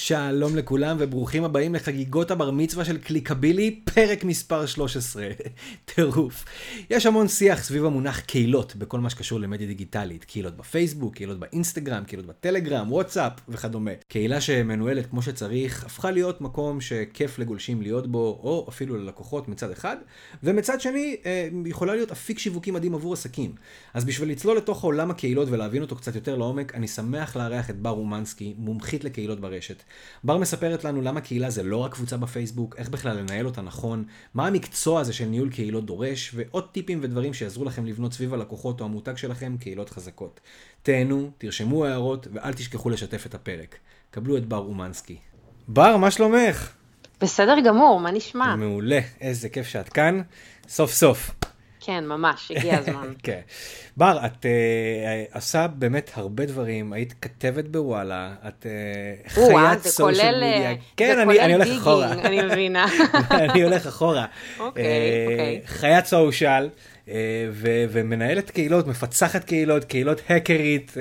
שלום לכולם וברוכים הבאים לחגיגות הבר מצווה של קליקבילי, פרק מספר 13. טירוף. יש המון שיח סביב המונח קהילות בכל מה שקשור למדיה דיגיטלית. קהילות בפייסבוק, קהילות באינסטגרם, קהילות בטלגרם, וואטסאפ וכדומה. קהילה שמנוהלת כמו שצריך, הפכה להיות מקום שכיף לגולשים להיות בו, או אפילו ללקוחות מצד אחד, ומצד שני, אה, יכולה להיות אפיק שיווקי מדהים עבור עסקים. אז בשביל לצלול לתוך עולם הקהילות ולהבין אותו קצת יותר לעומק, אני שמח לארח את בר אומנסקי, מומחית לקהילות ברשת. בר מספרת לנו למה קהילה זה לא רק קבוצה בפייסבוק, איך בכלל לנהל אותה נכון, מה המקצוע הזה של ניהול קהילות דורש, ועוד טיפים ודברים שיעזרו לכם לבנות סביב הלקוחות או המותג שלכם קהילות חזקות. תהנו, תרשמו הערות, ואל תשכחו לשתף את הפרק. קבלו את בר אומנסקי. בר, מה שלומך? בסדר גמור, מה נשמע? מעולה, איזה כיף שאת כאן. סוף סוף. כן, ממש, הגיע הזמן. כן. בר, את uh, עושה באמת הרבה דברים, היית כתבת בוואלה, את uh, חיית סושיאל מדיה. כן, אני, אני הולך אחורה. אני מבינה. אני הולך אחורה. אוקיי, אוקיי. חיית סושיאל. ו- ומנהלת קהילות, מפצחת קהילות, קהילות האקרית,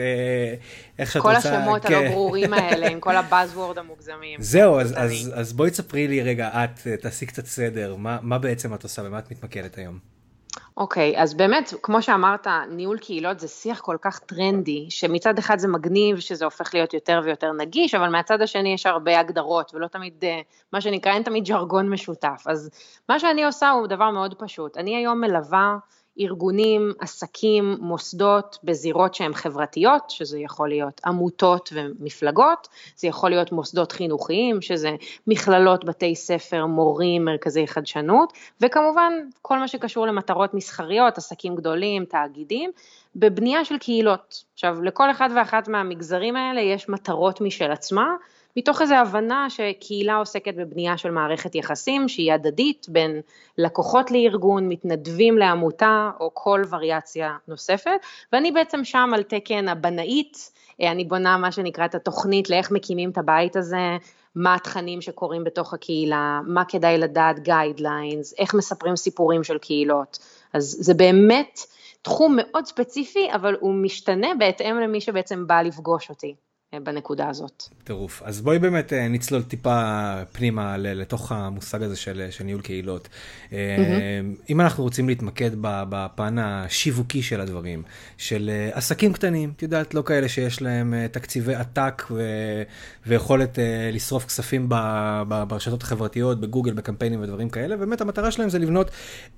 איך שאת כל רוצה. כל השמות כן. הלא ברורים האלה, עם כל הבאזוורד המוגזמים. זהו, אז, אז, אז בואי תספרי לי רגע, את, תעשי קצת סדר, מה, מה בעצם את עושה, במה את מתמקדת היום? אוקיי, okay, אז באמת, כמו שאמרת, ניהול קהילות זה שיח כל כך טרנדי, שמצד אחד זה מגניב, שזה הופך להיות יותר ויותר נגיש, אבל מהצד השני יש הרבה הגדרות, ולא תמיד, אה, מה שנקרא, אין תמיד ז'רגון משותף. אז מה שאני עושה הוא דבר מאוד פשוט. אני היום מלווה ארגונים, עסקים, מוסדות בזירות שהן חברתיות, שזה יכול להיות עמותות ומפלגות, זה יכול להיות מוסדות חינוכיים, שזה מכללות, בתי ספר, מורים, מרכזי חדשנות, וכמובן כל מה שקשור למטרות מסחריות, עסקים גדולים, תאגידים, בבנייה של קהילות. עכשיו, לכל אחד ואחת מהמגזרים האלה יש מטרות משל עצמה, מתוך איזו הבנה שקהילה עוסקת בבנייה של מערכת יחסים שהיא הדדית בין לקוחות לארגון, מתנדבים לעמותה או כל וריאציה נוספת, ואני בעצם שם על תקן הבנאית, אני בונה מה שנקרא את התוכנית לאיך מקימים את הבית הזה, מה התכנים שקורים בתוך הקהילה, מה כדאי לדעת guidelines, איך מספרים סיפורים של קהילות, אז זה באמת תחום מאוד ספציפי, אבל הוא משתנה בהתאם למי שבעצם בא לפגוש אותי. בנקודה הזאת. טירוף. אז בואי באמת נצלול טיפה פנימה לתוך המושג הזה של, של ניהול קהילות. Mm-hmm. אם אנחנו רוצים להתמקד בפן השיווקי של הדברים, של עסקים קטנים, את יודעת, לא כאלה שיש להם תקציבי עתק ו, ויכולת לשרוף כספים ברשתות החברתיות, בגוגל, בקמפיינים ודברים כאלה, באמת המטרה שלהם זה לבנות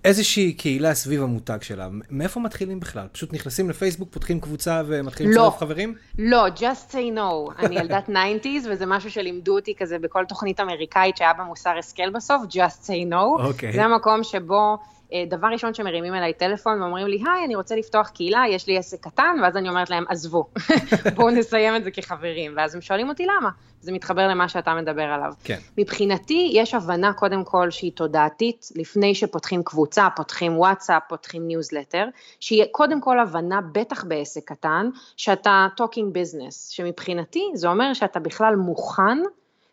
איזושהי קהילה סביב המותג שלה. מאיפה מתחילים בכלל? פשוט נכנסים לפייסבוק, פותחים קבוצה ומתחילים לא, לצרף חברים? לא, just say no. No, אני ילדת 90's וזה משהו שלימדו אותי כזה בכל תוכנית אמריקאית שהיה בה מוסר השכל בסוף, just say no. Okay. זה המקום שבו דבר ראשון שמרימים אליי טלפון ואומרים לי, היי, אני רוצה לפתוח קהילה, יש לי עסק קטן, ואז אני אומרת להם, עזבו, בואו נסיים את זה כחברים, ואז הם שואלים אותי למה. זה מתחבר למה שאתה מדבר עליו. כן. מבחינתי, יש הבנה קודם כל שהיא תודעתית, לפני שפותחים קבוצה, פותחים וואטסאפ, פותחים ניוזלטר, שהיא קודם כל הבנה, בטח בעסק קטן, שאתה talking business, שמבחינתי זה אומר שאתה בכלל מוכן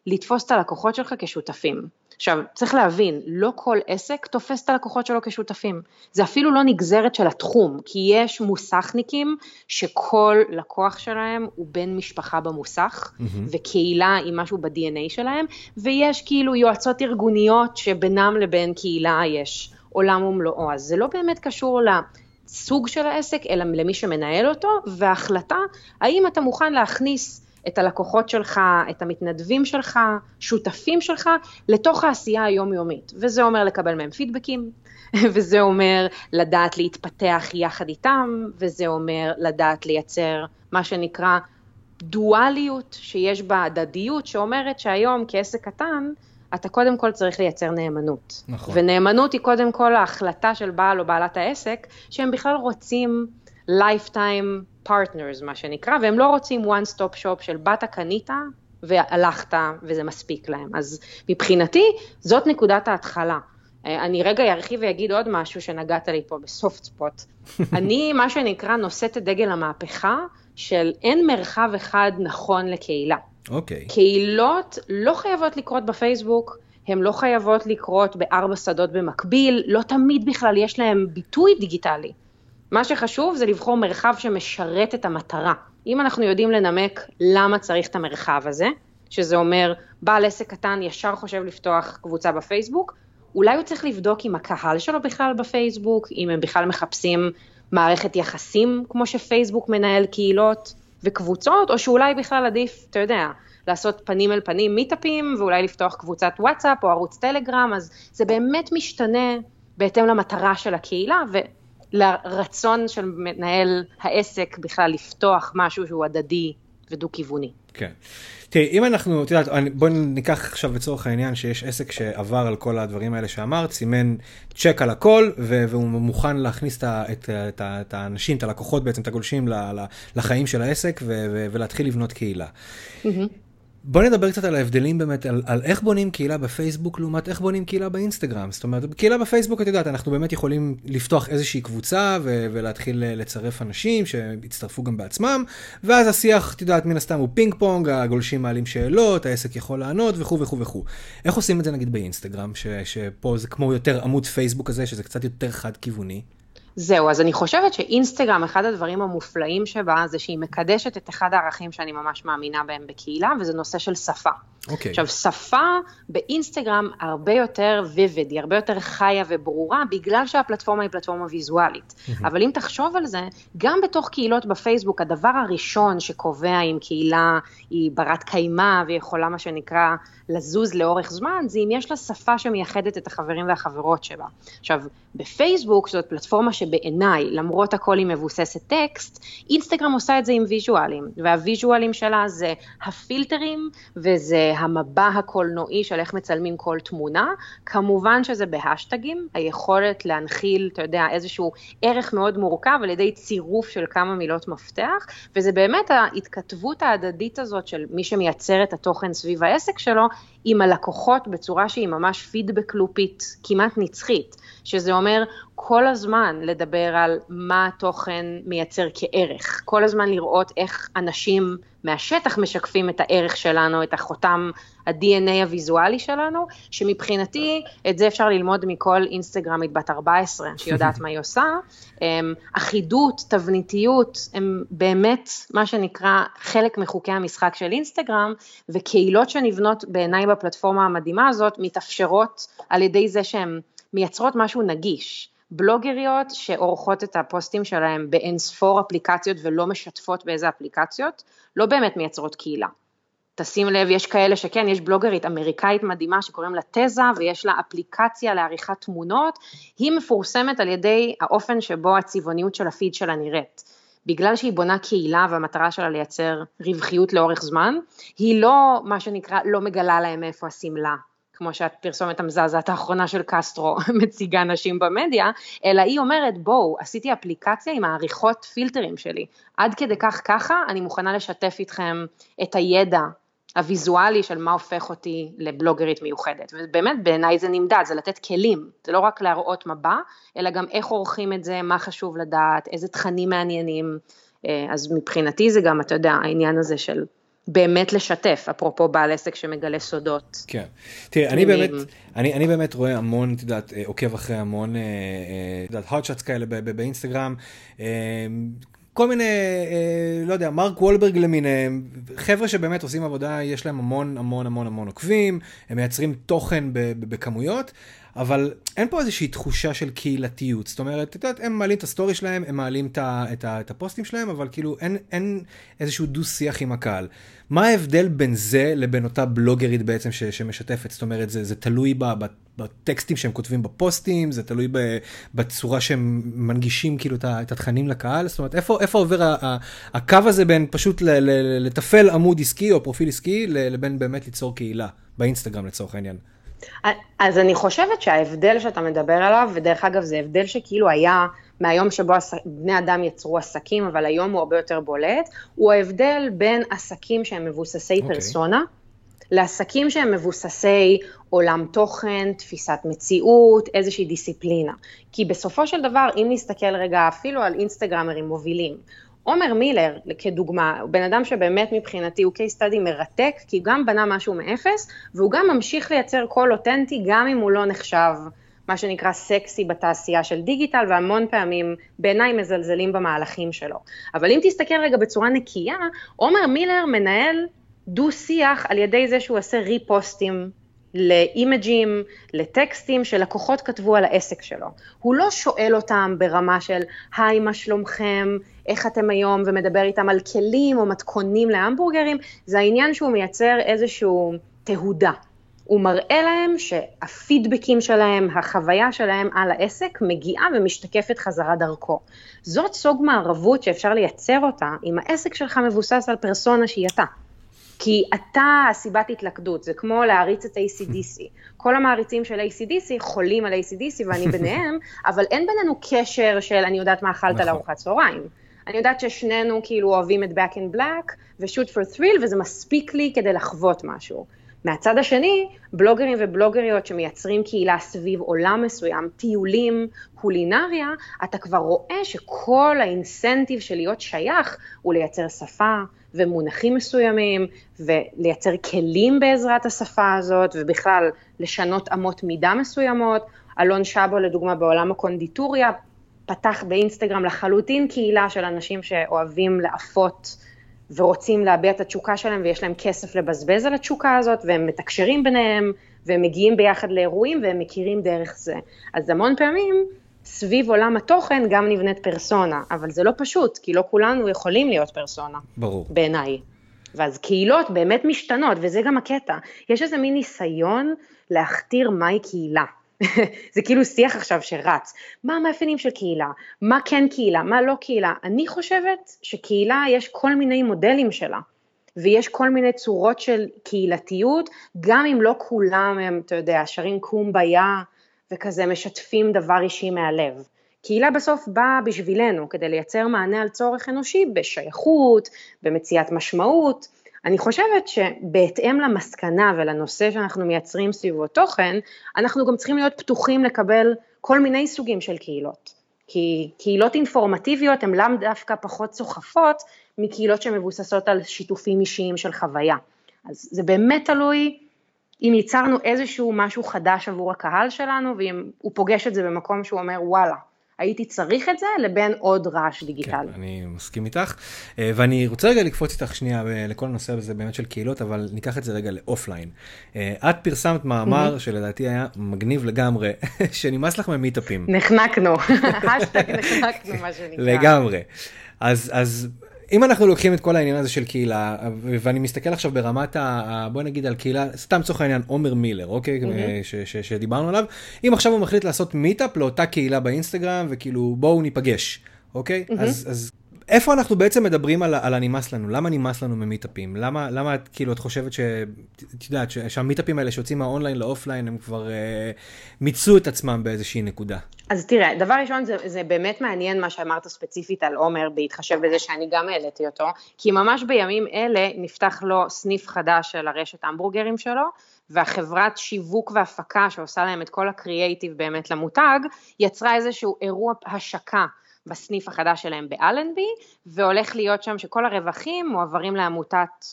לתפוס את הלקוחות שלך כשותפים. עכשיו, צריך להבין, לא כל עסק תופס את הלקוחות שלו כשותפים. זה אפילו לא נגזרת של התחום, כי יש מוסכניקים שכל לקוח שלהם הוא בן משפחה במוסך, mm-hmm. וקהילה היא משהו ב-DNA שלהם, ויש כאילו יועצות ארגוניות שבינם לבין קהילה יש עולם ומלואו, אז זה לא באמת קשור ל... סוג של העסק, אלא למי שמנהל אותו, וההחלטה, האם אתה מוכן להכניס את הלקוחות שלך, את המתנדבים שלך, שותפים שלך, לתוך העשייה היומיומית. וזה אומר לקבל מהם פידבקים, וזה אומר לדעת להתפתח יחד איתם, וזה אומר לדעת לייצר מה שנקרא דואליות, שיש בה הדדיות, שאומרת שהיום כעסק קטן, אתה קודם כל צריך לייצר נאמנות. נכון. ונאמנות היא קודם כל ההחלטה של בעל או בעלת העסק, שהם בכלל רוצים lifetime partners, מה שנקרא, והם לא רוצים one stop shop של באת, קנית והלכת וזה מספיק להם. אז מבחינתי, זאת נקודת ההתחלה. אני רגע ארחיב ואגיד עוד משהו שנגעת לי פה בסופט ספוט. אני, מה שנקרא, נושאת את דגל המהפכה של אין מרחב אחד נכון לקהילה. אוקיי. Okay. קהילות לא חייבות לקרות בפייסבוק, הן לא חייבות לקרות בארבע שדות במקביל, לא תמיד בכלל יש להן ביטוי דיגיטלי. מה שחשוב זה לבחור מרחב שמשרת את המטרה. אם אנחנו יודעים לנמק למה צריך את המרחב הזה, שזה אומר בעל עסק קטן ישר חושב לפתוח קבוצה בפייסבוק, אולי הוא צריך לבדוק אם הקהל שלו בכלל בפייסבוק, אם הם בכלל מחפשים מערכת יחסים כמו שפייסבוק מנהל קהילות וקבוצות, או שאולי בכלל עדיף, אתה יודע, לעשות פנים אל פנים מיטאפים, ואולי לפתוח קבוצת וואטסאפ או ערוץ טלגרם, אז זה באמת משתנה בהתאם למטרה של הקהילה ולרצון של מנהל העסק בכלל לפתוח משהו שהוא הדדי ודו-כיווני. כן. תראי, אם אנחנו, את יודעת, בואי ניקח עכשיו לצורך העניין שיש עסק שעבר על כל הדברים האלה שאמרת, סימן צ'ק על הכל, והוא מוכן להכניס את, את, את, את האנשים, את הלקוחות בעצם, את הגולשים לחיים של העסק, ולהתחיל לבנות קהילה. Mm-hmm. בוא נדבר קצת על ההבדלים באמת, על, על איך בונים קהילה בפייסבוק לעומת איך בונים קהילה באינסטגרם. זאת אומרת, קהילה בפייסבוק, את יודעת, אנחנו באמת יכולים לפתוח איזושהי קבוצה ו- ולהתחיל לצרף אנשים שיצטרפו גם בעצמם, ואז השיח, את יודעת, מן הסתם הוא פינג פונג, הגולשים מעלים שאלות, העסק יכול לענות וכו' וכו' וכו'. איך עושים את זה נגיד באינסטגרם, ש- שפה זה כמו יותר עמוד פייסבוק הזה, שזה קצת יותר חד-כיווני? זהו, אז אני חושבת שאינסטגרם, אחד הדברים המופלאים שבה, זה שהיא מקדשת את אחד הערכים שאני ממש מאמינה בהם בקהילה, וזה נושא של שפה. אוקיי. עכשיו, שפה באינסטגרם הרבה יותר vivid, היא הרבה יותר חיה וברורה, בגלל שהפלטפורמה היא פלטפורמה ויזואלית. Mm-hmm. אבל אם תחשוב על זה, גם בתוך קהילות בפייסבוק, הדבר הראשון שקובע אם קהילה היא ברת קיימא ויכולה, מה שנקרא, לזוז לאורך זמן, זה אם יש לה שפה שמייחדת את החברים והחברות שבה. עכשיו, בפייסבוק זאת פלטפורמה שבעיניי, למרות הכל היא מבוססת טקסט, אינסטגרם עושה את זה עם ויז'ואלים, והוויז'ואלים שלה זה הפילטרים וזה המבע הקולנועי של איך מצלמים כל תמונה, כמובן שזה בהשטגים, היכולת להנחיל, אתה יודע, איזשהו ערך מאוד מורכב על ידי צירוף של כמה מילות מפתח, וזה באמת ההתכתבות ההדדית הזאת של מי שמייצר את התוכן סביב העסק שלו, עם הלקוחות בצורה שהיא ממש פידבק לופית כמעט נצחית, שזה אומר כל הזמן לדבר על מה התוכן מייצר כערך, כל הזמן לראות איך אנשים מהשטח משקפים את הערך שלנו, את החותם ה-DNA הוויזואלי שלנו, שמבחינתי את זה אפשר ללמוד מכל אינסטגרמית בת 14 שיודעת מה היא עושה. אמ, אחידות, תבניתיות, הם באמת מה שנקרא חלק מחוקי המשחק של אינסטגרם, וקהילות שנבנות בעיניי בפלטפורמה המדהימה הזאת מתאפשרות על ידי זה שהן מייצרות משהו נגיש. בלוגריות שעורכות את הפוסטים שלהם באין ספור אפליקציות ולא משתפות באיזה אפליקציות, לא באמת מייצרות קהילה. תשים לב, יש כאלה שכן, יש בלוגרית אמריקאית מדהימה שקוראים לה תזה ויש לה אפליקציה לעריכת תמונות, היא מפורסמת על ידי האופן שבו הצבעוניות של הפיד שלה נראית. בגלל שהיא בונה קהילה והמטרה שלה לייצר רווחיות לאורך זמן, היא לא, מה שנקרא, לא מגלה להם מאיפה השמלה, כמו שהפרסומת המזעזעת האחרונה של קסטרו מציגה נשים במדיה, אלא היא אומרת, בואו, עשיתי אפליקציה עם העריכות פילטרים שלי, עד כדי כך ככה, אני מוכנה לשתף איתכם את הידע הוויזואלי של מה הופך אותי לבלוגרית מיוחדת. ובאמת בעיניי זה נמדד, זה לתת כלים, זה לא רק להראות מבע, אלא גם איך עורכים את זה, מה חשוב לדעת, איזה תכנים מעניינים. אה, אז מבחינתי זה גם, אתה יודע, העניין הזה של באמת לשתף, אפרופו בעל עסק שמגלה סודות. כן. תראה, אני באמת, אני, אני באמת רואה המון, את יודעת, אה, עוקב אחרי המון, אה, את יודעת, hot shots כאלה באינסטגרם. כל מיני, אה, לא יודע, מרק וולברג למיניהם, חבר'ה שבאמת עושים עבודה, יש להם המון המון המון המון עוקבים, הם מייצרים תוכן בכמויות, אבל אין פה איזושהי תחושה של קהילתיות. זאת אומרת, את יודעת, הם מעלים את הסטורי שלהם, הם מעלים את, את, את הפוסטים שלהם, אבל כאילו אין, אין איזשהו דו-שיח עם הקהל. מה ההבדל בין זה לבין אותה בלוגרית בעצם ש, שמשתפת? זאת אומרת, זה, זה תלוי ב, בטקסטים שהם כותבים בפוסטים, זה תלוי ב, בצורה שהם מנגישים כאילו את התכנים לקהל, זאת אומרת, איפה, איפה עובר ה, ה, הקו הזה בין פשוט ל, ל, לתפעל עמוד עסקי או פרופיל עסקי, לבין באמת ליצור קהילה, באינסטגרם לצורך העניין? אז אני חושבת שההבדל שאתה מדבר עליו, ודרך אגב זה הבדל שכאילו היה מהיום שבו בני אדם יצרו עסקים, אבל היום הוא הרבה יותר בולט, הוא ההבדל בין עסקים שהם מבוססי okay. אוקיי. פרסונה, לעסקים שהם מבוססי עולם תוכן, תפיסת מציאות, איזושהי דיסציפלינה. כי בסופו של דבר, אם נסתכל רגע אפילו על אינסטגרמרים מובילים, עומר מילר, כדוגמה, הוא בן אדם שבאמת מבחינתי הוא case study מרתק, כי הוא גם בנה משהו מאפס, והוא גם ממשיך לייצר קול אותנטי, גם אם הוא לא נחשב, מה שנקרא סקסי בתעשייה של דיגיטל, והמון פעמים בעיניי מזלזלים במהלכים שלו. אבל אם תסתכל רגע בצורה נקייה, עומר מילר מנהל דו-שיח על ידי זה שהוא עושה ריפוסטים לאימג'ים, לטקסטים שלקוחות כתבו על העסק שלו. הוא לא שואל אותם ברמה של, היי, מה שלומכם, איך אתם היום, ומדבר איתם על כלים או מתכונים להמבורגרים, זה העניין שהוא מייצר איזשהו תהודה. הוא מראה להם שהפידבקים שלהם, החוויה שלהם על העסק מגיעה ומשתקפת חזרה דרכו. זאת סוג מערבות שאפשר לייצר אותה אם העסק שלך מבוסס על פרסונה שהיא אתה. כי אתה הסיבת התלכדות, זה כמו להריץ את ACDC. כל המעריצים של ACDC חולים על ACDC ואני ביניהם, אבל אין בינינו קשר של אני יודעת מה אכלת נכון. לארוחת צהריים. אני יודעת ששנינו כאילו אוהבים את Back in Black ו-shoot for thrill וזה מספיק לי כדי לחוות משהו. מהצד השני, בלוגרים ובלוגריות שמייצרים קהילה סביב עולם מסוים, טיולים, קולינריה, אתה כבר רואה שכל האינסנטיב של להיות שייך הוא לייצר שפה ומונחים מסוימים, ולייצר כלים בעזרת השפה הזאת, ובכלל לשנות אמות מידה מסוימות. אלון שבו לדוגמה בעולם הקונדיטוריה, פתח באינסטגרם לחלוטין קהילה של אנשים שאוהבים לאפות ורוצים להביע את התשוקה שלהם ויש להם כסף לבזבז על התשוקה הזאת והם מתקשרים ביניהם והם מגיעים ביחד לאירועים והם מכירים דרך זה. אז המון פעמים סביב עולם התוכן גם נבנית פרסונה, אבל זה לא פשוט, כי לא כולנו יכולים להיות פרסונה. ברור. בעיניי. ואז קהילות באמת משתנות, וזה גם הקטע. יש איזה מין ניסיון להכתיר מהי קהילה. זה כאילו שיח עכשיו שרץ. מה המאפיינים של קהילה? מה כן קהילה? מה לא קהילה? אני חושבת שקהילה, יש כל מיני מודלים שלה. ויש כל מיני צורות של קהילתיות, גם אם לא כולם הם, אתה יודע, שרים קומביה וכזה משתפים דבר אישי מהלב. קהילה בסוף באה בשבילנו, כדי לייצר מענה על צורך אנושי בשייכות, במציאת משמעות, אני חושבת שבהתאם למסקנה ולנושא שאנחנו מייצרים סביבו תוכן, אנחנו גם צריכים להיות פתוחים לקבל כל מיני סוגים של קהילות. כי קהילות אינפורמטיביות הן לאו דווקא פחות סוחפות מקהילות שמבוססות על שיתופים אישיים של חוויה. אז זה באמת תלוי אם ייצרנו איזשהו משהו חדש עבור הקהל שלנו, ואם הוא פוגש את זה במקום שהוא אומר וואלה, הייתי צריך את זה לבין עוד רעש דיגיטלי. כן, אני מסכים איתך, אה, ואני רוצה רגע לקפוץ איתך שנייה אה, לכל הנושא הזה באמת של קהילות, אבל ניקח את זה רגע לאופליין. אה, את פרסמת מאמר שלדעתי היה מגניב לגמרי, שנמאס לך ממיטאפים. נחנקנו, האשטג נחנקנו מה שנקרא. לגמרי. אז, אז אם אנחנו לוקחים את כל העניין הזה של קהילה, ואני מסתכל עכשיו ברמת ה... בוא נגיד על קהילה, סתם לצורך העניין עומר מילר, אוקיי? Mm-hmm. ש, ש, שדיברנו עליו. אם עכשיו הוא מחליט לעשות מיטאפ לאותה קהילה באינסטגרם, וכאילו בואו ניפגש, אוקיי? Mm-hmm. אז, אז איפה אנחנו בעצם מדברים על, על הנמאס לנו? למה נמאס לנו ממיטאפים? למה, למה את, כאילו, את חושבת ש... את יודעת, שהמיטאפים האלה שיוצאים מהאונליין לאופליין, הם כבר אה, מיצו את עצמם באיזושהי נקודה? אז תראה, דבר ראשון, זה, זה באמת מעניין מה שאמרת ספציפית על עומר, בהתחשב בזה שאני גם העליתי אותו, כי ממש בימים אלה נפתח לו סניף חדש של הרשת המבורגרים שלו, והחברת שיווק והפקה שעושה להם את כל הקריאייטיב באמת למותג, יצרה איזשהו אירוע השקה. בסניף החדש שלהם באלנבי, והולך להיות שם שכל הרווחים מועברים לעמותת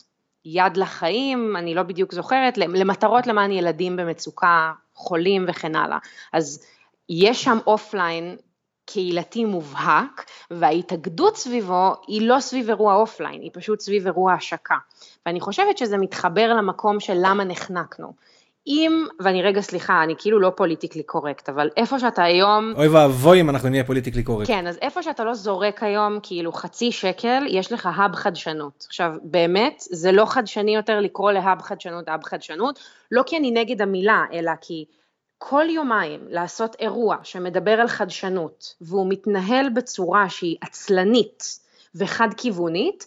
יד לחיים, אני לא בדיוק זוכרת, למטרות למען ילדים במצוקה, חולים וכן הלאה. אז יש שם אופליין קהילתי מובהק, וההתאגדות סביבו היא לא סביב אירוע אופליין, היא פשוט סביב אירוע השקה. ואני חושבת שזה מתחבר למקום של למה נחנקנו. אם, ואני רגע סליחה, אני כאילו לא politically correct, אבל איפה שאתה היום... אוי ואבוי אם אנחנו נהיה politically correct. כן, אז איפה שאתה לא זורק היום כאילו חצי שקל, יש לך hub חדשנות. עכשיו, באמת, זה לא חדשני יותר לקרוא ל hub חדשנות hub חדשנות, לא כי אני נגד המילה, אלא כי כל יומיים לעשות אירוע שמדבר על חדשנות, והוא מתנהל בצורה שהיא עצלנית וחד-כיוונית,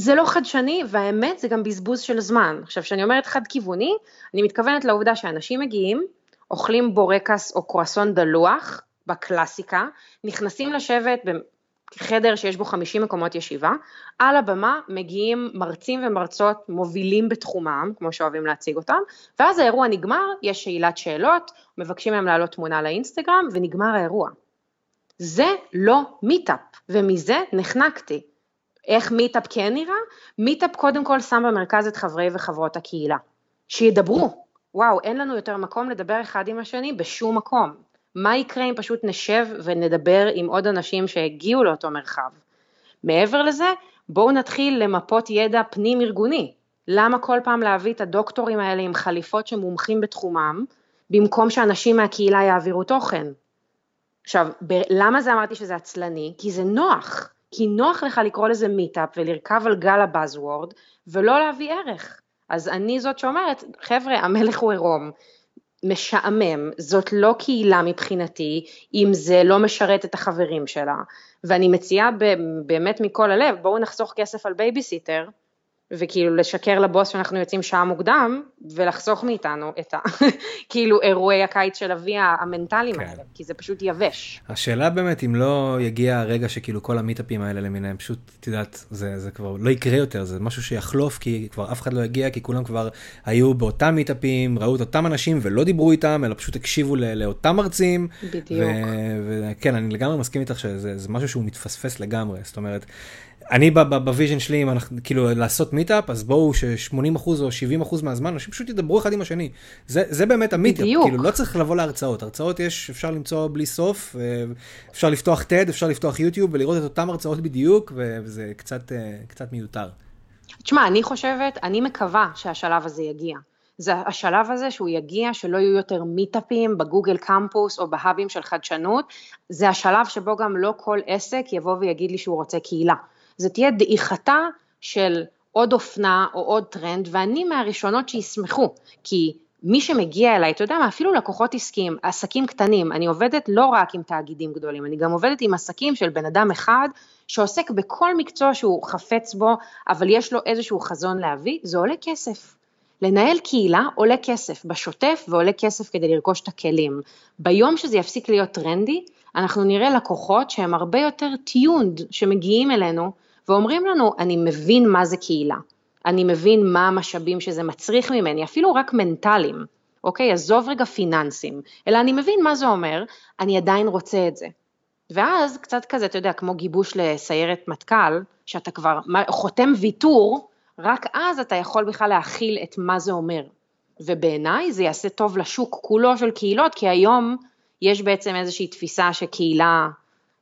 זה לא חדשני, והאמת זה גם בזבוז של זמן. עכשיו, כשאני אומרת חד-כיווני, אני מתכוונת לעובדה שאנשים מגיעים, אוכלים בורקס או קרואסון דלוח, בקלאסיקה, נכנסים לשבת בחדר שיש בו 50 מקומות ישיבה, על הבמה מגיעים מרצים ומרצות מובילים בתחומם, כמו שאוהבים להציג אותם, ואז האירוע נגמר, יש שאלת שאלות, מבקשים מהם להעלות תמונה לאינסטגרם, ונגמר האירוע. זה לא מיטאפ, ומזה נחנקתי. איך מיטאפ כן נראה? מיטאפ קודם כל שם במרכז את חברי וחברות הקהילה. שידברו. וואו, אין לנו יותר מקום לדבר אחד עם השני בשום מקום. מה יקרה אם פשוט נשב ונדבר עם עוד אנשים שהגיעו לאותו מרחב? מעבר לזה, בואו נתחיל למפות ידע פנים ארגוני. למה כל פעם להביא את הדוקטורים האלה עם חליפות שמומחים בתחומם, במקום שאנשים מהקהילה יעבירו תוכן? עכשיו, ב- למה זה אמרתי שזה עצלני? כי זה נוח. כי נוח לך לקרוא לזה מיטאפ ולרכב על גל הבאזוורד ולא להביא ערך. אז אני זאת שאומרת, חבר'ה, המלך הוא עירום. משעמם, זאת לא קהילה מבחינתי, אם זה לא משרת את החברים שלה. ואני מציעה באמת מכל הלב, בואו נחסוך כסף על בייביסיטר, וכאילו לשקר לבוס שאנחנו יוצאים שעה מוקדם, ולחסוך מאיתנו את ה... כאילו אירועי הקיץ של אבי המנטליים כן. האלה, כי זה פשוט יבש. השאלה באמת אם לא יגיע הרגע שכאילו כל המיטאפים האלה למיניהם, פשוט, את יודעת, זה, זה כבר לא יקרה יותר, זה משהו שיחלוף, כי כבר אף אחד לא יגיע, כי כולם כבר היו באותם מיטאפים, ראו את אותם אנשים ולא דיברו איתם, אלא פשוט הקשיבו לאותם מרצים. בדיוק. וכן, אני לגמרי מסכים איתך שזה משהו שהוא מתפספס לגמרי, זאת אומרת, אני ב vision שלי, אם אנחנו, כאילו, לעשות מיטאפ, אז בואו ש-80% או 70% מהזמן, אנשים פשוט ידברו אחד עם השני. זה, זה באמת המיטאפ, כאילו, לא צריך לבוא להרצאות. הרצאות יש, אפשר למצוא בלי סוף, אפשר לפתוח TED, אפשר לפתוח יוטיוב ולראות את אותן הרצאות בדיוק, וזה קצת, אה, קצת מיותר. תשמע, אני חושבת, אני מקווה שהשלב הזה יגיע. זה השלב הזה שהוא יגיע, שלא יהיו יותר מיטאפים בגוגל קמפוס או בהאבים של חדשנות, זה השלב שבו גם לא כל עסק יבוא ויגיד לי שהוא רוצה קהילה. זה תהיה דעיכתה של עוד אופנה או עוד טרנד, ואני מהראשונות שישמחו, כי מי שמגיע אליי, אתה יודע מה, אפילו לקוחות עסקיים, עסקים קטנים, אני עובדת לא רק עם תאגידים גדולים, אני גם עובדת עם עסקים של בן אדם אחד שעוסק בכל מקצוע שהוא חפץ בו, אבל יש לו איזשהו חזון להביא, זה עולה כסף. לנהל קהילה עולה כסף בשוטף ועולה כסף כדי לרכוש את הכלים. ביום שזה יפסיק להיות טרנדי, אנחנו נראה לקוחות שהם הרבה יותר טיונד, שמגיעים אלינו ואומרים לנו, אני מבין מה זה קהילה, אני מבין מה המשאבים שזה מצריך ממני, אפילו רק מנטליים, אוקיי? עזוב רגע פיננסים, אלא אני מבין מה זה אומר, אני עדיין רוצה את זה. ואז קצת כזה, אתה יודע, כמו גיבוש לסיירת מטכ"ל, שאתה כבר חותם ויתור, רק אז אתה יכול בכלל להכיל את מה זה אומר. ובעיניי זה יעשה טוב לשוק כולו של קהילות, כי היום יש בעצם איזושהי תפיסה שקהילה,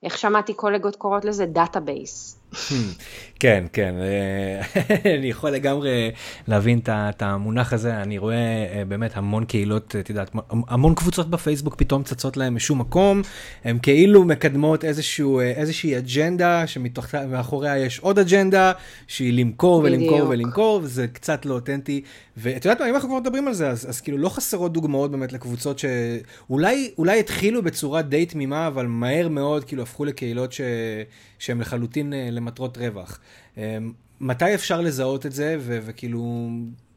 איך שמעתי קולגות קוראות לזה? database. כן, כן, אה, אני יכול לגמרי להבין את המונח הזה, אני רואה אה, באמת המון קהילות, את יודעת, המון קבוצות בפייסבוק פתאום צצות להם משום מקום, הן כאילו מקדמות איזשהו, אה, איזושהי אג'נדה שמאחוריה יש עוד אג'נדה, שהיא למכור ולמכור בדיוק. ולמכור, וזה קצת לא אותנטי, ואת יודעת מה, אם אנחנו כבר מדברים על זה, אז, אז כאילו לא חסרות דוגמאות באמת לקבוצות שאולי התחילו בצורה די תמימה, אבל מהר מאוד כאילו הפכו לקהילות ש... שהן לחלוטין למטרות רווח. אמ, מתי אפשר לזהות את זה, ו- וכאילו,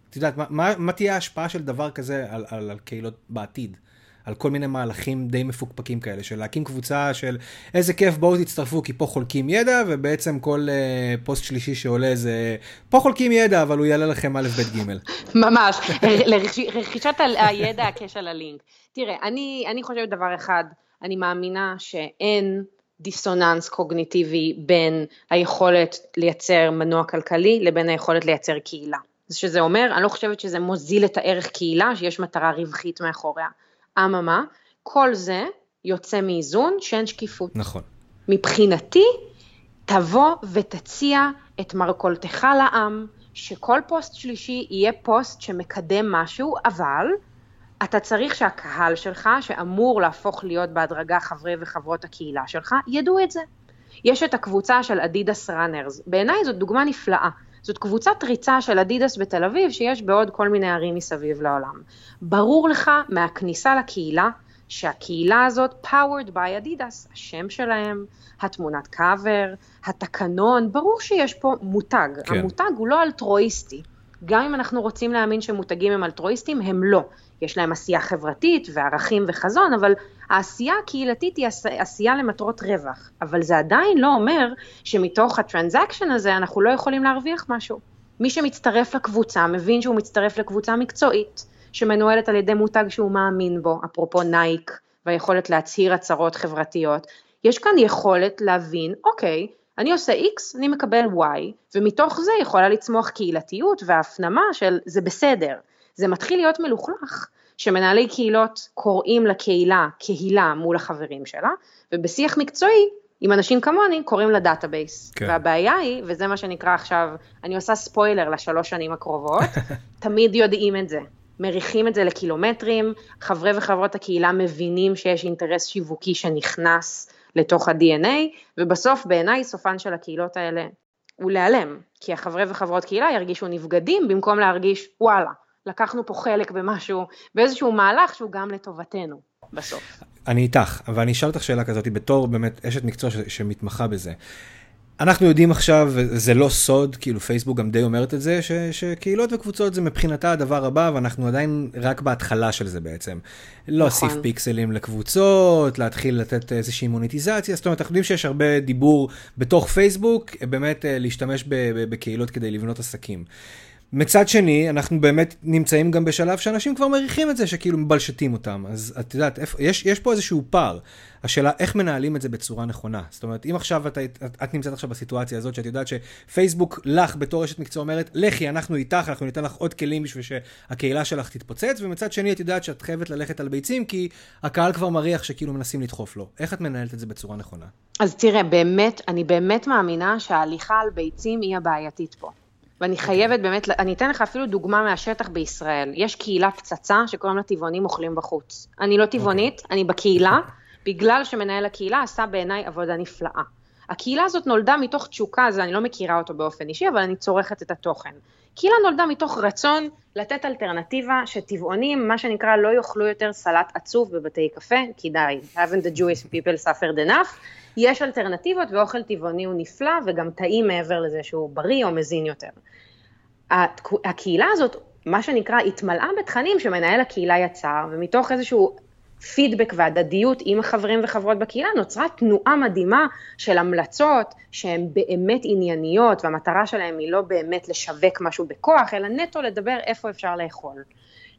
את יודעת, מה, מה, תהיה ההשפעה של דבר כזה על, על, על קהילות בעתיד? על כל מיני מהלכים די מפוקפקים כאלה, של להקים קבוצה של איזה כיף בואו תצטרפו כי פה חולקים ידע, ובעצם כל uh, פוסט שלישי שעולה זה פה חולקים ידע, אבל הוא יעלה לכם א', ב', ג'. ממש, לרכישת הידע הקשר ללינק. תראה, אני, אני חושבת דבר אחד, אני מאמינה שאין דיסוננס קוגניטיבי בין היכולת לייצר מנוע כלכלי לבין היכולת לייצר קהילה. שזה אומר, אני לא חושבת שזה מוזיל את הערך קהילה, שיש מטרה רווחית מאחוריה. אממה, כל זה יוצא מאיזון שאין שקיפות. נכון. מבחינתי, תבוא ותציע את מרכולתך לעם, שכל פוסט שלישי יהיה פוסט שמקדם משהו, אבל אתה צריך שהקהל שלך, שאמור להפוך להיות בהדרגה חברי וחברות הקהילה שלך, ידעו את זה. יש את הקבוצה של אדידס ראנרס, בעיניי זאת דוגמה נפלאה. זאת קבוצת ריצה של אדידס בתל אביב שיש בעוד כל מיני ערים מסביב לעולם. ברור לך מהכניסה לקהילה שהקהילה הזאת powered by אדידס, השם שלהם, התמונת קאבר, התקנון, ברור שיש פה מותג. כן. המותג הוא לא אלטרואיסטי. גם אם אנחנו רוצים להאמין שמותגים הם אלטרואיסטים, הם לא. יש להם עשייה חברתית וערכים וחזון, אבל העשייה הקהילתית היא עשייה למטרות רווח, אבל זה עדיין לא אומר שמתוך הטרנזקשן הזה אנחנו לא יכולים להרוויח משהו. מי שמצטרף לקבוצה מבין שהוא מצטרף לקבוצה מקצועית, שמנוהלת על ידי מותג שהוא מאמין בו, אפרופו נייק והיכולת להצהיר הצהרות חברתיות, יש כאן יכולת להבין, אוקיי, אני עושה X, אני מקבל Y, ומתוך זה יכולה לצמוח קהילתיות והפנמה של זה בסדר. זה מתחיל להיות מלוכלך, שמנהלי קהילות קוראים לקהילה קהילה מול החברים שלה, ובשיח מקצועי עם אנשים כמוני קוראים ל database. כן. והבעיה היא, וזה מה שנקרא עכשיו, אני עושה ספוילר לשלוש שנים הקרובות, תמיד יודעים את זה. מריחים את זה לקילומטרים, חברי וחברות הקהילה מבינים שיש אינטרס שיווקי שנכנס לתוך ה-DNA, ובסוף בעיניי סופן של הקהילות האלה הוא להיעלם, כי החברי וחברות קהילה ירגישו נבגדים במקום להרגיש וואלה, לקחנו פה חלק במשהו, באיזשהו מהלך שהוא גם לטובתנו בסוף. אני איתך, אבל אני אשאל אותך שאלה כזאת בתור באמת אשת מקצוע ש- שמתמחה בזה. אנחנו יודעים עכשיו, זה לא סוד, כאילו פייסבוק גם די אומרת את זה, ש- שקהילות וקבוצות זה מבחינתה הדבר הבא, ואנחנו עדיין רק בהתחלה של זה בעצם. להוסיף נכון. פיקסלים לקבוצות, להתחיל לתת איזושהי מוניטיזציה, זאת אומרת, אנחנו יודעים שיש הרבה דיבור בתוך פייסבוק, באמת אה, להשתמש בקהילות כדי לבנות עסקים. מצד שני, אנחנו באמת נמצאים גם בשלב שאנשים כבר מריחים את זה, שכאילו מבלשטים אותם. אז את יודעת, יש, יש פה איזשהו פער. השאלה, איך מנהלים את זה בצורה נכונה? זאת אומרת, אם עכשיו את, את, את נמצאת עכשיו בסיטואציה הזאת, שאת יודעת שפייסבוק לך בתור אשת מקצוע אומרת, לכי, אנחנו איתך, אנחנו ניתן לך עוד כלים בשביל שהקהילה שלך תתפוצץ, ומצד שני את יודעת שאת חייבת ללכת על ביצים, כי הקהל כבר מריח שכאילו מנסים לדחוף לו. איך את מנהלת את זה בצורה נכונה? אז תראה, באמת, אני באמת מאמינה שההליכה על ביצים היא הבעייתית פה. ואני חייבת באמת, אני אתן לך אפילו דוגמה מהשטח בישראל. יש קהילה פצצה שקוראים לה טבעונים אוכלים בחוץ. אני לא טבעונית, אני בקהילה, בגלל שמנהל הקהילה עשה בעיניי עבודה נפלאה. הקהילה הזאת נולדה מתוך תשוקה, אז אני לא מכירה אותו באופן אישי, אבל אני צורכת את התוכן. קהילה נולדה מתוך רצון לתת אלטרנטיבה שטבעונים, מה שנקרא, לא יאכלו יותר סלט עצוב בבתי קפה, כי די, haven't the Jewish people suffered enough. יש אלטרנטיבות ואוכל טבעוני הוא נפלא וגם טעים מעבר לזה שהוא בריא או מזין יותר. הקהילה הזאת, מה שנקרא, התמלאה בתכנים שמנהל הקהילה יצר, ומתוך איזשהו פידבק והדדיות עם החברים וחברות בקהילה, נוצרה תנועה מדהימה של המלצות שהן באמת ענייניות, והמטרה שלהן היא לא באמת לשווק משהו בכוח, אלא נטו לדבר איפה אפשר לאכול.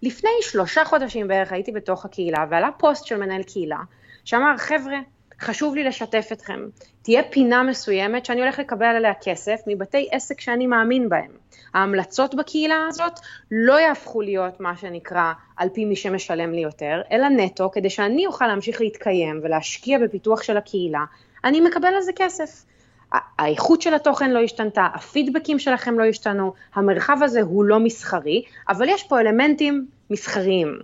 לפני שלושה חודשים בערך הייתי בתוך הקהילה, ועלה פוסט של מנהל קהילה, שאמר, חבר'ה, חשוב לי לשתף אתכם, תהיה פינה מסוימת שאני הולך לקבל עליה כסף מבתי עסק שאני מאמין בהם. ההמלצות בקהילה הזאת לא יהפכו להיות מה שנקרא על פי מי שמשלם לי יותר, אלא נטו, כדי שאני אוכל להמשיך להתקיים ולהשקיע בפיתוח של הקהילה, אני מקבל על זה כסף. האיכות של התוכן לא השתנתה, הפידבקים שלכם לא השתנו, המרחב הזה הוא לא מסחרי, אבל יש פה אלמנטים מסחריים.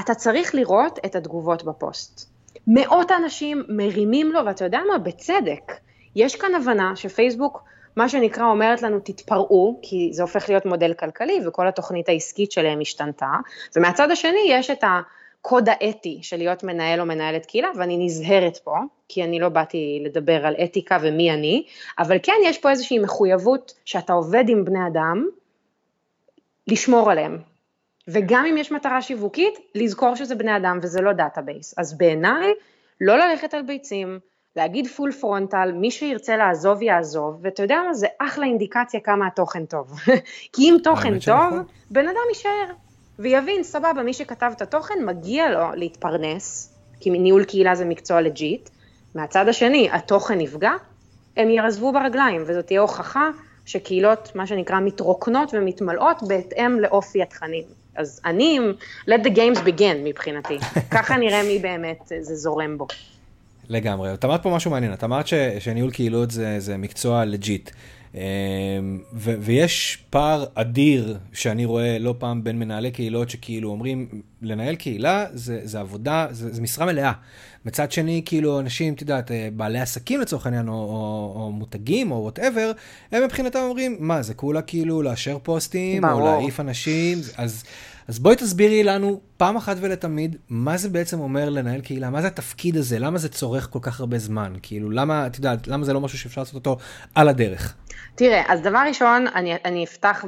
אתה צריך לראות את התגובות בפוסט. מאות אנשים מרימים לו, ואתה יודע מה? בצדק. יש כאן הבנה שפייסבוק, מה שנקרא, אומרת לנו, תתפרעו, כי זה הופך להיות מודל כלכלי, וכל התוכנית העסקית שלהם השתנתה, ומהצד השני יש את הקוד האתי של להיות מנהל או מנהלת קהילה, ואני נזהרת פה, כי אני לא באתי לדבר על אתיקה ומי אני, אבל כן יש פה איזושהי מחויבות שאתה עובד עם בני אדם, לשמור עליהם, וגם אם יש מטרה שיווקית, לזכור שזה בני אדם וזה לא database. אז בעיניי, לא ללכת על ביצים, להגיד full frontal, מי שירצה לעזוב יעזוב, ואתה יודע מה, זה אחלה אינדיקציה כמה התוכן טוב. כי אם תוכן טוב. בן אדם יישאר, ויבין, סבבה, מי שכתב את התוכן, מגיע לו להתפרנס, כי ניהול קהילה זה מקצוע legit, מהצד השני, התוכן נפגע, הם יעזבו ברגליים, וזאת תהיה הוכחה שקהילות, מה שנקרא, מתרוקנות ומתמלאות בהתאם לאופי התכנים. אז אני, let the games begin מבחינתי. ככה נראה מי באמת זה זורם בו. לגמרי. את אמרת פה משהו מעניין, את אמרת ש, שניהול קהילות זה, זה מקצוע legit. ו- ויש פער אדיר שאני רואה לא פעם בין מנהלי קהילות שכאילו אומרים, לנהל קהילה זה, זה עבודה, זה, זה משרה מלאה. מצד שני, כאילו אנשים, את יודעת, בעלי עסקים לצורך העניין, או, או, או מותגים, או whatever, הם מבחינתם אומרים, מה, זה כולה כאילו לאשר פוסטים, ברור. או להעיף אנשים, אז... אז בואי תסבירי לנו פעם אחת ולתמיד, מה זה בעצם אומר לנהל קהילה, מה זה התפקיד הזה, למה זה צורך כל כך הרבה זמן, כאילו, למה, את יודעת, למה זה לא משהו שאפשר לעשות אותו על הדרך? תראה, אז דבר ראשון, אני, אני אפתח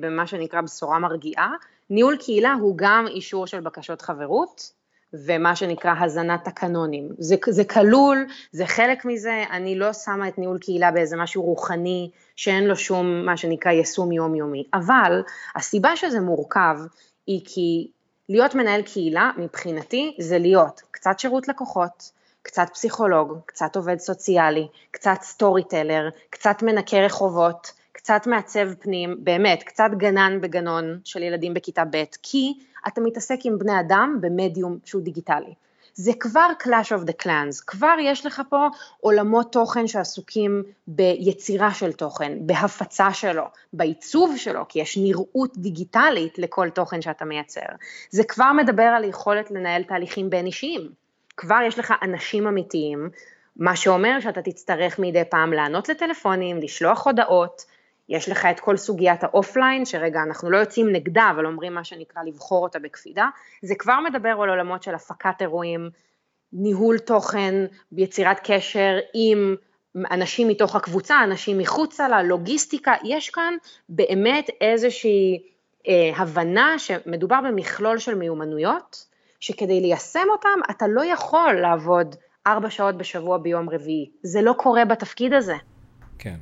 במה שנקרא בשורה מרגיעה, ניהול קהילה הוא גם אישור של בקשות חברות, ומה שנקרא הזנת תקנונים. זה, זה כלול, זה חלק מזה, אני לא שמה את ניהול קהילה באיזה משהו רוחני, שאין לו שום, מה שנקרא, יישום יומיומי. אבל הסיבה שזה מורכב, היא כי להיות מנהל קהילה, מבחינתי, זה להיות קצת שירות לקוחות, קצת פסיכולוג, קצת עובד סוציאלי, קצת סטורי טלר, קצת מנקה רחובות, קצת מעצב פנים, באמת, קצת גנן בגנון של ילדים בכיתה ב', כי אתה מתעסק עם בני אדם במדיום שהוא דיגיטלי. זה כבר Clash of the Clans, כבר יש לך פה עולמות תוכן שעסוקים ביצירה של תוכן, בהפצה שלו, בעיצוב שלו, כי יש נראות דיגיטלית לכל תוכן שאתה מייצר. זה כבר מדבר על יכולת לנהל תהליכים בין אישיים. כבר יש לך אנשים אמיתיים, מה שאומר שאתה תצטרך מדי פעם לענות לטלפונים, לשלוח הודעות, יש לך את כל סוגיית האופליין, שרגע אנחנו לא יוצאים נגדה, אבל אומרים מה שנקרא לבחור אותה בקפידה, זה כבר מדבר על עולמות של הפקת אירועים, ניהול תוכן, יצירת קשר עם אנשים מתוך הקבוצה, אנשים מחוצה לה, לוגיסטיקה, יש כאן באמת איזושהי אה, הבנה שמדובר במכלול של מיומנויות, שכדי ליישם אותם אתה לא יכול לעבוד ארבע שעות בשבוע ביום רביעי, זה לא קורה בתפקיד הזה. כן.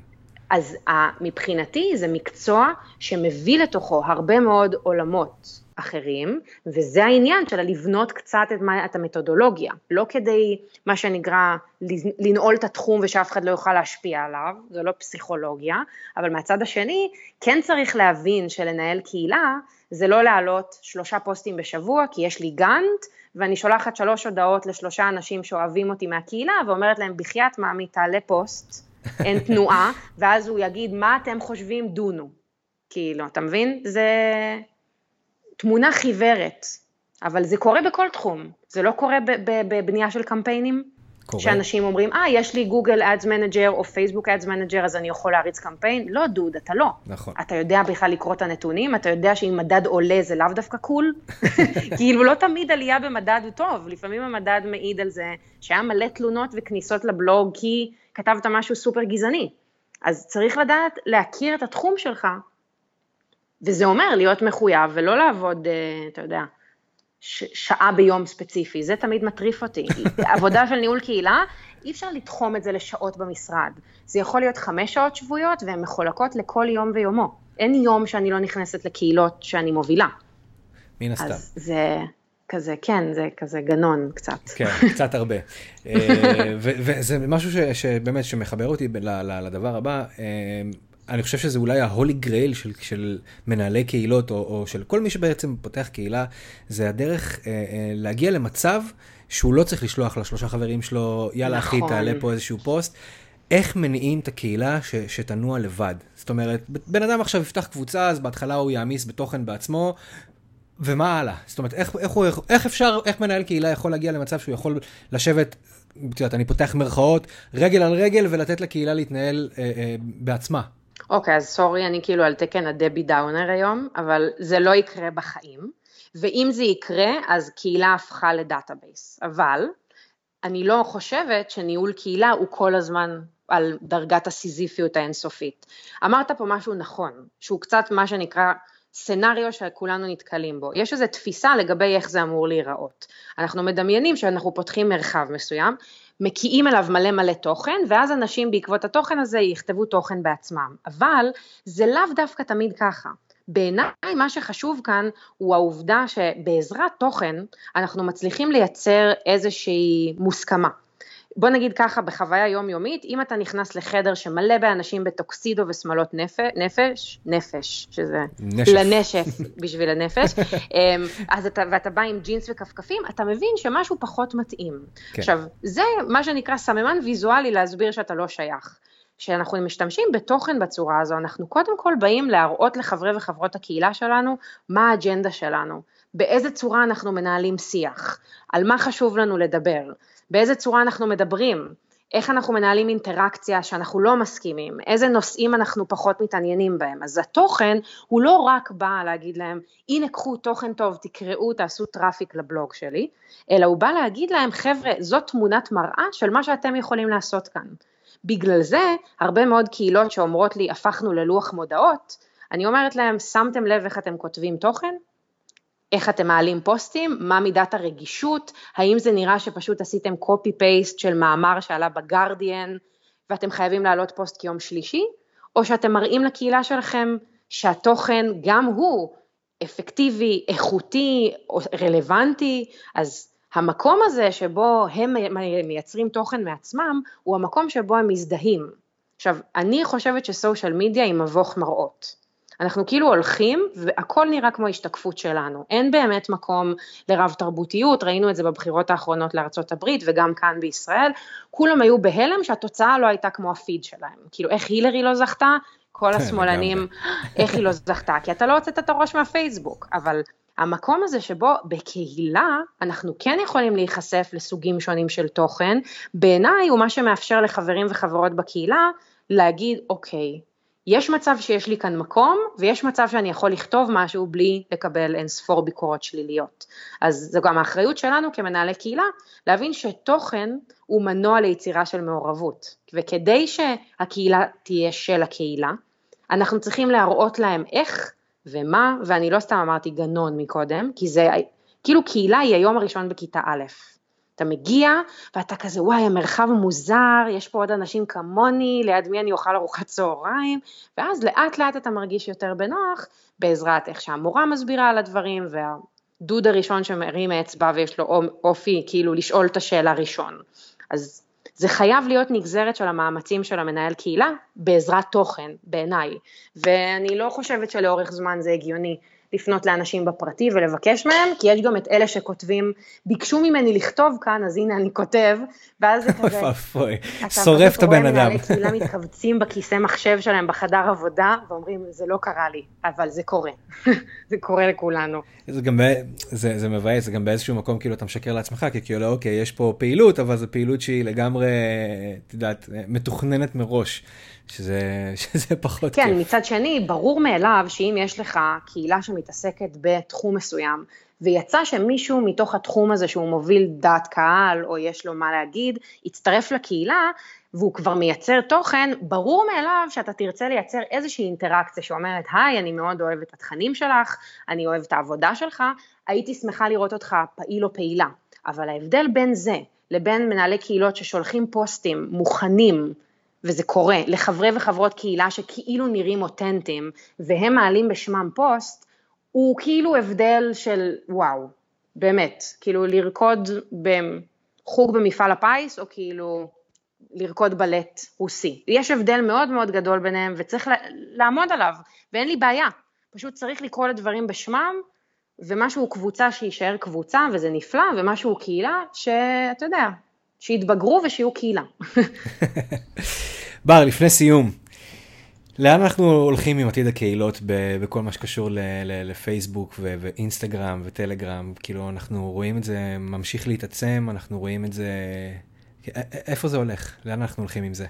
אז מבחינתי זה מקצוע שמביא לתוכו הרבה מאוד עולמות אחרים, וזה העניין של לבנות קצת את, את המתודולוגיה, לא כדי מה שנקרא לנעול את התחום ושאף אחד לא יוכל להשפיע עליו, זה לא פסיכולוגיה, אבל מהצד השני כן צריך להבין שלנהל קהילה זה לא להעלות שלושה פוסטים בשבוע, כי יש לי גאנט, ואני שולחת שלוש הודעות לשלושה אנשים שאוהבים אותי מהקהילה, ואומרת להם, בחייאת מאמי, תעלה פוסט, אין תנועה, ואז הוא יגיד, מה אתם חושבים, דונו. כאילו, אתה מבין? זה תמונה חיוורת, אבל זה קורה בכל תחום, זה לא קורה בבנייה של קמפיינים. קורה. שאנשים אומרים, אה, יש לי גוגל Ads Manager או פייסבוק Ads Manager, אז אני יכול להריץ קמפיין. לא, דוד, אתה לא. נכון. אתה יודע בכלל לקרוא את הנתונים, אתה יודע שאם מדד עולה זה לאו דווקא cool. כאילו, לא תמיד עלייה במדד הוא טוב, לפעמים המדד מעיד על זה שהיה מלא תלונות וכניסות לבלוג כי כתבת משהו סופר גזעני. אז צריך לדעת להכיר את התחום שלך, וזה אומר להיות מחויב ולא לעבוד, אה, אתה יודע, שעה ביום ספציפי, זה תמיד מטריף אותי. עבודה של ניהול קהילה, אי אפשר לתחום את זה לשעות במשרד. זה יכול להיות חמש שעות שבועיות והן מחולקות לכל יום ויומו. אין יום שאני לא נכנסת לקהילות שאני מובילה. מן הסתם. אז זה כזה, כן, זה כזה גנון קצת. כן, קצת הרבה. אה, וזה משהו שבאמת, שמחבר אותי לדבר הבא. אני חושב שזה אולי ההולי גרייל של, של מנהלי קהילות, או, או של כל מי שבעצם פותח קהילה, זה הדרך אה, אה, להגיע למצב שהוא לא צריך לשלוח לשלושה חברים שלו, יאללה נכון. אחי, תעלה פה איזשהו פוסט. איך מניעים את הקהילה ש, שתנוע לבד? זאת אומרת, בן אדם עכשיו יפתח קבוצה, אז בהתחלה הוא יעמיס בתוכן בעצמו, ומה הלאה? זאת אומרת, איך, איך, הוא, איך אפשר, איך מנהל קהילה יכול להגיע למצב שהוא יכול לשבת, את יודעת, אני פותח מירכאות, רגל על רגל, ולתת לקהילה להתנהל אה, אה, בעצמה? אוקיי, okay, אז sorry, אני כאילו על תקן ה Debbie Downer היום, אבל זה לא יקרה בחיים, ואם זה יקרה, אז קהילה הפכה ל database, אבל אני לא חושבת שניהול קהילה הוא כל הזמן על דרגת הסיזיפיות האינסופית. אמרת פה משהו נכון, שהוא קצת מה שנקרא scenario שכולנו נתקלים בו. יש איזו תפיסה לגבי איך זה אמור להיראות. אנחנו מדמיינים שאנחנו פותחים מרחב מסוים, מקיאים אליו מלא מלא תוכן, ואז אנשים בעקבות התוכן הזה יכתבו תוכן בעצמם. אבל זה לאו דווקא תמיד ככה. בעיניי מה שחשוב כאן הוא העובדה שבעזרת תוכן אנחנו מצליחים לייצר איזושהי מוסכמה. בוא נגיד ככה, בחוויה יומיומית, אם אתה נכנס לחדר שמלא באנשים בטוקסידו ושמאלות נפש, נפש, נפש, שזה נשף. לנשף בשביל הנפש, אמ, אז אתה, ואתה בא עם ג'ינס וכפכפים, אתה מבין שמשהו פחות מתאים. כן. עכשיו, זה מה שנקרא סממן ויזואלי להסביר שאתה לא שייך. כשאנחנו משתמשים בתוכן בצורה הזו, אנחנו קודם כל באים להראות לחברי וחברות הקהילה שלנו מה האג'נדה שלנו, באיזה צורה אנחנו מנהלים שיח, על מה חשוב לנו לדבר. באיזה צורה אנחנו מדברים, איך אנחנו מנהלים אינטראקציה שאנחנו לא מסכימים, איזה נושאים אנחנו פחות מתעניינים בהם. אז התוכן הוא לא רק בא להגיד להם, הנה קחו תוכן טוב, תקראו, תעשו traffic לבלוג שלי, אלא הוא בא להגיד להם, חבר'ה, זאת תמונת מראה של מה שאתם יכולים לעשות כאן. בגלל זה, הרבה מאוד קהילות שאומרות לי, הפכנו ללוח מודעות, אני אומרת להם, שמתם לב איך אתם כותבים תוכן? איך אתם מעלים פוסטים, מה מידת הרגישות, האם זה נראה שפשוט עשיתם copy paste של מאמר שעלה בגרדיאן ואתם חייבים להעלות פוסט כיום שלישי, או שאתם מראים לקהילה שלכם שהתוכן גם הוא אפקטיבי, איכותי, רלוונטי, אז המקום הזה שבו הם מייצרים תוכן מעצמם, הוא המקום שבו הם מזדהים. עכשיו, אני חושבת שסושיאל מדיה היא מבוך מראות. אנחנו כאילו הולכים והכל נראה כמו השתקפות שלנו. אין באמת מקום לרב תרבותיות, ראינו את זה בבחירות האחרונות לארצות הברית וגם כאן בישראל, כולם היו בהלם שהתוצאה לא הייתה כמו הפיד שלהם. כאילו איך הילרי לא זכתה? כל כן, השמאלנים, איך היא לא זכתה? כי אתה לא הוצאת את הראש מהפייסבוק, אבל המקום הזה שבו בקהילה אנחנו כן יכולים להיחשף לסוגים שונים של תוכן, בעיניי הוא מה שמאפשר לחברים וחברות בקהילה להגיד, אוקיי, יש מצב שיש לי כאן מקום, ויש מצב שאני יכול לכתוב משהו בלי לקבל אין ספור ביקורות שליליות. אז זו גם האחריות שלנו כמנהלי קהילה, להבין שתוכן הוא מנוע ליצירה של מעורבות, וכדי שהקהילה תהיה של הקהילה, אנחנו צריכים להראות להם איך ומה, ואני לא סתם אמרתי גנון מקודם, כי זה, כאילו קהילה היא היום הראשון בכיתה א'. אתה מגיע ואתה כזה וואי המרחב מוזר, יש פה עוד אנשים כמוני, ליד מי אני אוכל ארוחת צהריים, ואז לאט לאט אתה מרגיש יותר בנוח בעזרת איך שהמורה מסבירה על הדברים והדוד הראשון שמרים אצבע ויש לו אופי כאילו לשאול את השאלה ראשון. אז זה חייב להיות נגזרת של המאמצים של המנהל קהילה בעזרת תוכן בעיניי, ואני לא חושבת שלאורך זמן זה הגיוני לפנות לאנשים בפרטי ולבקש מהם, כי יש גם את אלה שכותבים, ביקשו ממני לכתוב כאן, אז הנה אני כותב, ואז זה כזה, אוי, שורף את הבן אדם. רואה מתכווצים בכיסא מחשב שלהם בחדר עבודה, ואומרים, זה לא קרה לי, אבל זה קורה, זה קורה לכולנו. זה גם, זה, זה מבאס, זה גם באיזשהו מקום כאילו אתה משקר לעצמך, כי כאילו אוקיי, יש פה פעילות, אבל זו פעילות שהיא לגמרי, את יודעת, מתוכננת מראש. שזה, שזה פחות כן, כיף. כן, מצד שני, ברור מאליו שאם יש לך קהילה שמתעסקת בתחום מסוים, ויצא שמישהו מתוך התחום הזה שהוא מוביל דעת קהל, או יש לו מה להגיד, יצטרף לקהילה, והוא כבר מייצר תוכן, ברור מאליו שאתה תרצה לייצר איזושהי אינטראקציה שאומרת, היי, אני מאוד אוהב את התכנים שלך, אני אוהב את העבודה שלך, הייתי שמחה לראות אותך פעיל או פעילה. אבל ההבדל בין זה לבין מנהלי קהילות ששולחים פוסטים מוכנים, וזה קורה, לחברי וחברות קהילה שכאילו נראים אותנטיים, והם מעלים בשמם פוסט, הוא כאילו הבדל של וואו, באמת, כאילו לרקוד בחוג במפעל הפיס, או כאילו לרקוד בלט רוסי. יש הבדל מאוד מאוד גדול ביניהם, וצריך לעמוד עליו, ואין לי בעיה, פשוט צריך לקרוא לדברים בשמם, ומשהו קבוצה שיישאר קבוצה, וזה נפלא, ומשהו קהילה, שאתה יודע, שיתבגרו ושיהיו קהילה. בר, לפני סיום, לאן אנחנו הולכים עם עתיד הקהילות בכל מה שקשור לפייסבוק ואינסטגרם וטלגרם? כאילו, אנחנו רואים את זה ממשיך להתעצם, אנחנו רואים את זה... איפה זה הולך? לאן אנחנו הולכים עם זה?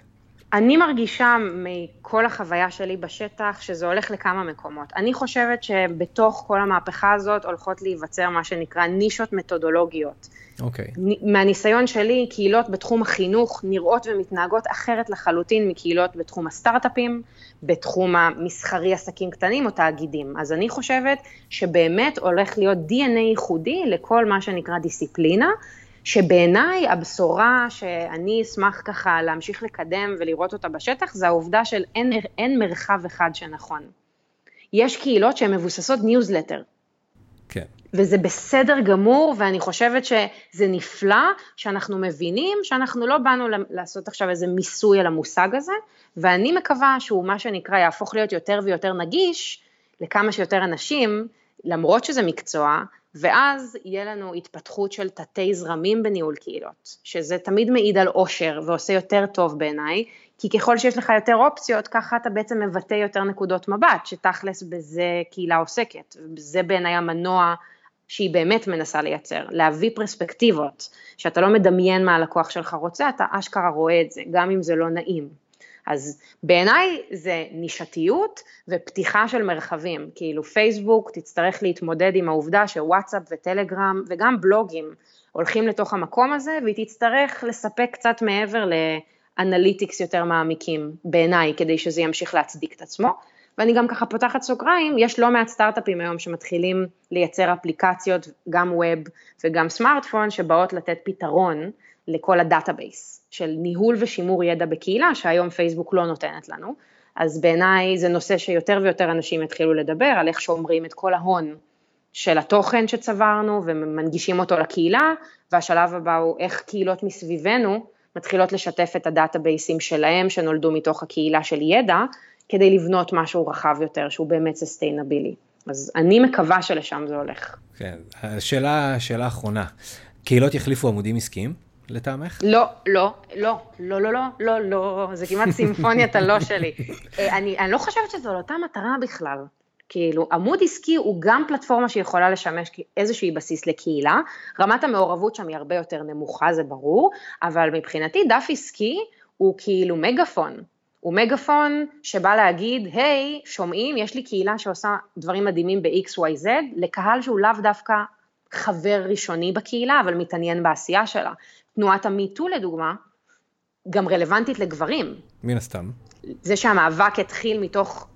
אני מרגישה מכל החוויה שלי בשטח שזה הולך לכמה מקומות. אני חושבת שבתוך כל המהפכה הזאת הולכות להיווצר מה שנקרא נישות מתודולוגיות. אוקיי. Okay. מהניסיון שלי, קהילות בתחום החינוך נראות ומתנהגות אחרת לחלוטין מקהילות בתחום הסטארט-אפים, בתחום המסחרי עסקים קטנים או תאגידים. אז אני חושבת שבאמת הולך להיות DNA ייחודי לכל מה שנקרא דיסציפלינה, שבעיניי הבשורה שאני אשמח ככה להמשיך לקדם ולראות אותה בשטח, זה העובדה של אין, אין מרחב אחד שנכון. יש קהילות שהן מבוססות ניוזלטר. כן. וזה בסדר גמור, ואני חושבת שזה נפלא שאנחנו מבינים שאנחנו לא באנו לעשות עכשיו איזה מיסוי על המושג הזה, ואני מקווה שהוא מה שנקרא יהפוך להיות יותר ויותר נגיש לכמה שיותר אנשים, למרות שזה מקצוע, ואז יהיה לנו התפתחות של תתי זרמים בניהול קהילות, שזה תמיד מעיד על עושר ועושה יותר טוב בעיניי, כי ככל שיש לך יותר אופציות, ככה אתה בעצם מבטא יותר נקודות מבט, שתכלס בזה קהילה עוסקת, וזה בעיניי המנוע שהיא באמת מנסה לייצר, להביא פרספקטיבות, שאתה לא מדמיין מה הלקוח שלך רוצה, אתה אשכרה רואה את זה, גם אם זה לא נעים. אז בעיניי זה נישתיות ופתיחה של מרחבים, כאילו פייסבוק תצטרך להתמודד עם העובדה שוואטסאפ וטלגרם וגם בלוגים הולכים לתוך המקום הזה והיא תצטרך לספק קצת מעבר לאנליטיקס יותר מעמיקים בעיניי כדי שזה ימשיך להצדיק את עצמו. ואני גם ככה פותחת סוגריים, יש לא מעט סטארט-אפים היום שמתחילים לייצר אפליקציות, גם ווב וגם סמארטפון, שבאות לתת פתרון לכל ה database של ניהול ושימור ידע בקהילה, שהיום פייסבוק לא נותנת לנו. אז בעיניי זה נושא שיותר ויותר אנשים יתחילו לדבר על איך שומרים את כל ההון של התוכן שצברנו ומנגישים אותו לקהילה, והשלב הבא הוא איך קהילות מסביבנו מתחילות לשתף את הדאטאבייסים שלהם שנולדו מתוך הקהילה של ידע, כדי לבנות משהו רחב יותר שהוא באמת sustainable. אז אני מקווה שלשם זה הולך. כן, השאלה, שאלה אחרונה, קהילות יחליפו עמודים עסקיים לטעמך? לא, לא, לא, לא, לא, לא, לא, לא, זה כמעט סימפוניית הלא שלי. אה, אני, אני לא חושבת שזו לא אותה מטרה בכלל. כאילו, עמוד עסקי הוא גם פלטפורמה שיכולה לשמש כאיזושהי בסיס לקהילה, רמת המעורבות שם היא הרבה יותר נמוכה, זה ברור, אבל מבחינתי דף עסקי הוא כאילו מגפון. הוא מגפון שבא להגיד, היי, hey, שומעים, יש לי קהילה שעושה דברים מדהימים ב-XYZ, לקהל שהוא לאו דווקא חבר ראשוני בקהילה, אבל מתעניין בעשייה שלה. תנועת המיטו לדוגמה, גם רלוונטית לגברים. מן הסתם. זה שהמאבק התחיל מתוך,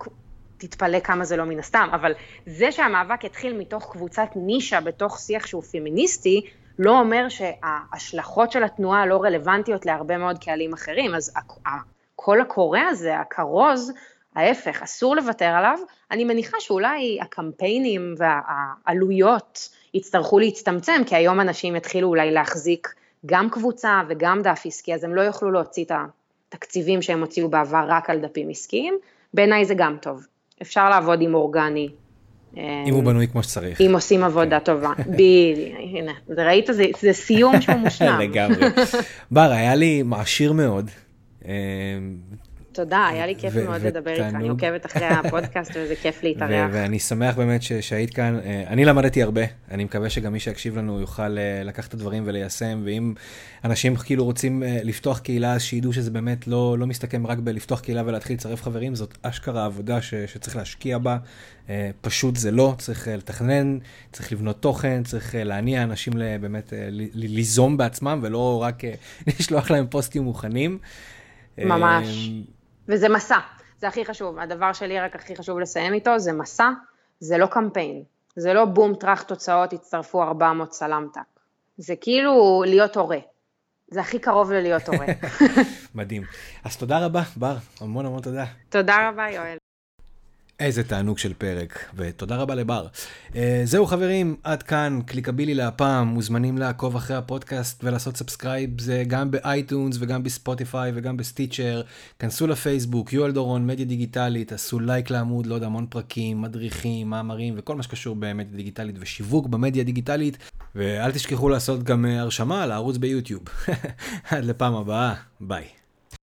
תתפלא כמה זה לא מן הסתם, אבל זה שהמאבק התחיל מתוך קבוצת נישה בתוך שיח שהוא פמיניסטי, לא אומר שההשלכות של התנועה לא רלוונטיות להרבה מאוד קהלים אחרים, אז הקול הקורא הזה, הכרוז, ההפך, אסור לוותר עליו. אני מניחה שאולי הקמפיינים והעלויות יצטרכו להצטמצם, כי היום אנשים יתחילו אולי להחזיק גם קבוצה וגם דף עסקי, אז הם לא יוכלו להוציא את התקציבים שהם הוציאו בעבר רק על דפים עסקיים. בעיניי זה גם טוב. אפשר לעבוד עם אורגני. אם הוא בנוי כמו שצריך. אם עושים עבודה טובה. בדיוק, הנה, ראית, זה, זה סיום שהוא מושלם. לגמרי. בר, היה לי מעשיר מאוד. תודה, היה לי כיף מאוד לדבר איתך, אני עוקבת אחרי הפודקאסט וזה כיף להתארח. ואני שמח באמת שהיית כאן, אני למדתי הרבה, אני מקווה שגם מי שיקשיב לנו יוכל לקחת את הדברים וליישם, ואם אנשים כאילו רוצים לפתוח קהילה, אז שידעו שזה באמת לא, לא מסתכם רק בלפתוח קהילה ולהתחיל לצרף חברים, זאת אשכרה עבודה ש, שצריך להשקיע בה, פשוט זה לא, צריך לתכנן, צריך לבנות תוכן, צריך להניע אנשים באמת ליזום בעצמם, ולא רק לשלוח להם פוסטים מוכנים. ממש. וזה מסע, זה הכי חשוב. הדבר שלי רק הכי חשוב לסיים איתו, זה מסע, זה לא קמפיין. זה לא בום טראח תוצאות, הצטרפו 400 סלמטק. זה כאילו להיות הורה. זה הכי קרוב ללהיות הורה. מדהים. אז תודה רבה, בר, המון המון תודה. תודה רבה, יואל. איזה תענוג של פרק, ותודה רבה לבר. Uh, זהו חברים, עד כאן, קליקבילי להפעם, מוזמנים לעקוב אחרי הפודקאסט ולעשות subscribe, זה גם ב iTunes וגם ב Spotify וגם ב Stitcher. כנסו לפייסבוק, יואל דורון, מדיה דיגיטלית, תעשו לייק לעמוד, לא יודע, המון פרקים, מדריכים, מאמרים וכל מה שקשור במדיה דיגיטלית ושיווק במדיה דיגיטלית. ואל תשכחו לעשות גם הרשמה לערוץ ביוטיוב. עד לפעם הבאה, ביי.